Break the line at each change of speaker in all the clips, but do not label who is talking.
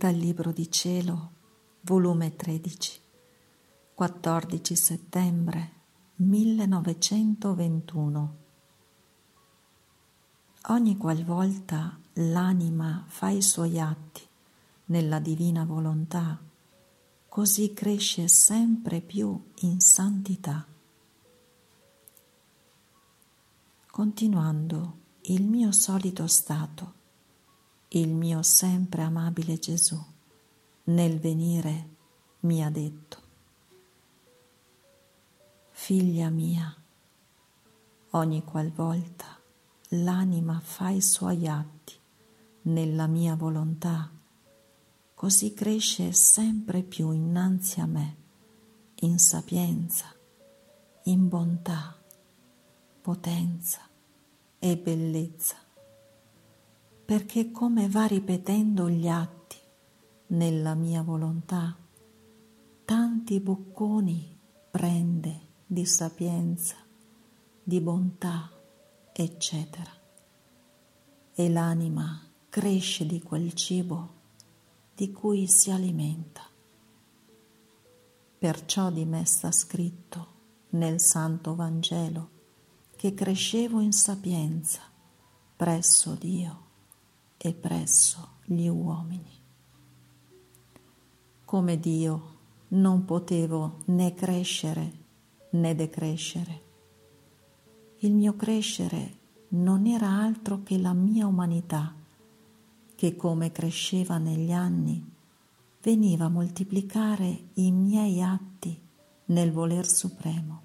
Dal Libro di Cielo, volume 13, 14 settembre 1921. Ogni qualvolta l'anima fa i suoi atti nella divina volontà, così cresce sempre più in santità. Continuando il mio solito stato, il mio sempre amabile Gesù, nel venire mi ha detto, Figlia mia, ogni qualvolta l'anima fa i suoi atti nella mia volontà, così cresce sempre più innanzi a me, in sapienza, in bontà, potenza e bellezza perché come va ripetendo gli atti nella mia volontà, tanti bocconi prende di sapienza, di bontà, eccetera. E l'anima cresce di quel cibo di cui si alimenta. Perciò di me sta scritto nel Santo Vangelo che crescevo in sapienza presso Dio e presso gli uomini. Come Dio non potevo né crescere né decrescere. Il mio crescere non era altro che la mia umanità, che come cresceva negli anni veniva a moltiplicare i miei atti nel voler supremo.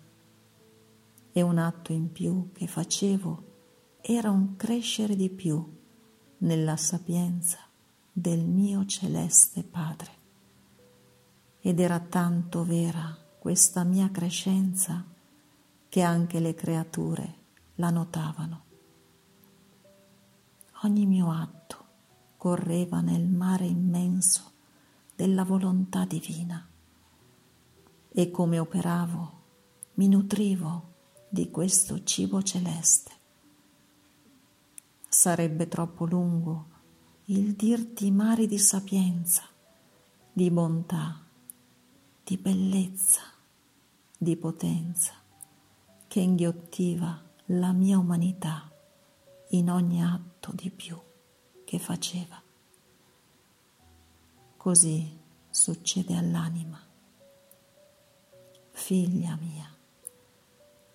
E un atto in più che facevo era un crescere di più nella sapienza del mio celeste Padre. Ed era tanto vera questa mia crescenza che anche le creature la notavano. Ogni mio atto correva nel mare immenso della volontà divina e come operavo mi nutrivo di questo cibo celeste Sarebbe troppo lungo il dirti mari di sapienza, di bontà, di bellezza, di potenza che inghiottiva la mia umanità in ogni atto di più che faceva. Così succede all'anima. Figlia mia,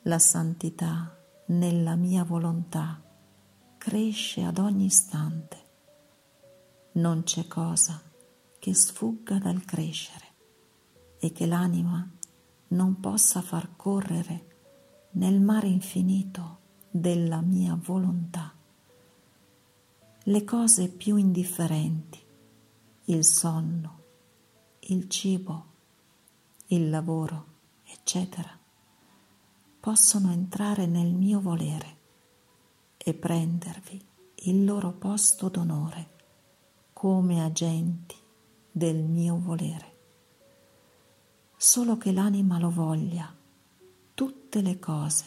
la santità nella mia volontà cresce ad ogni istante. Non c'è cosa che sfugga dal crescere e che l'anima non possa far correre nel mare infinito della mia volontà. Le cose più indifferenti, il sonno, il cibo, il lavoro, eccetera, possono entrare nel mio volere e prendervi il loro posto d'onore come agenti del mio volere. Solo che l'anima lo voglia, tutte le cose,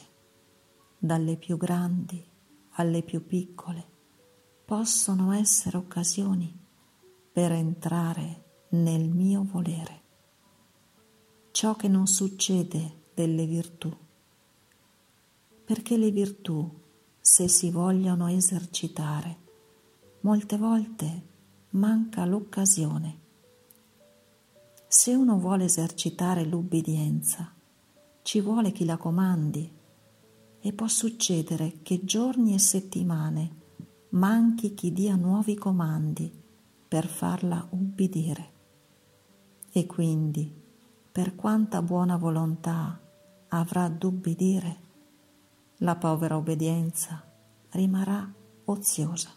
dalle più grandi alle più piccole, possono essere occasioni per entrare nel mio volere. Ciò che non succede delle virtù, perché le virtù se si vogliono esercitare. Molte volte manca l'occasione. Se uno vuole esercitare l'ubbidienza, ci vuole chi la comandi e può succedere che giorni e settimane manchi chi dia nuovi comandi per farla ubbidire. E quindi, per quanta buona volontà avrà d'ubbidire, la povera obbedienza rimarrà oziosa.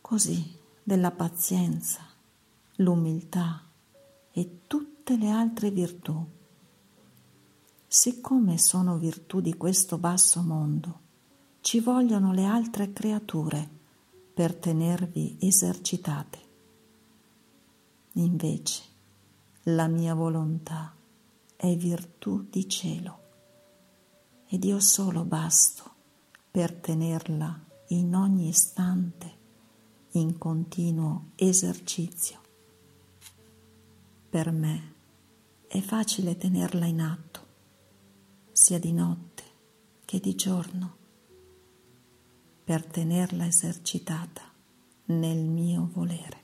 Così della pazienza, l'umiltà e tutte le altre virtù, siccome sono virtù di questo basso mondo, ci vogliono le altre creature per tenervi esercitate. Invece, la mia volontà è virtù di cielo ed io solo basto per tenerla in ogni istante in continuo esercizio. Per me è facile tenerla in atto, sia di notte che di giorno, per tenerla esercitata nel mio volere.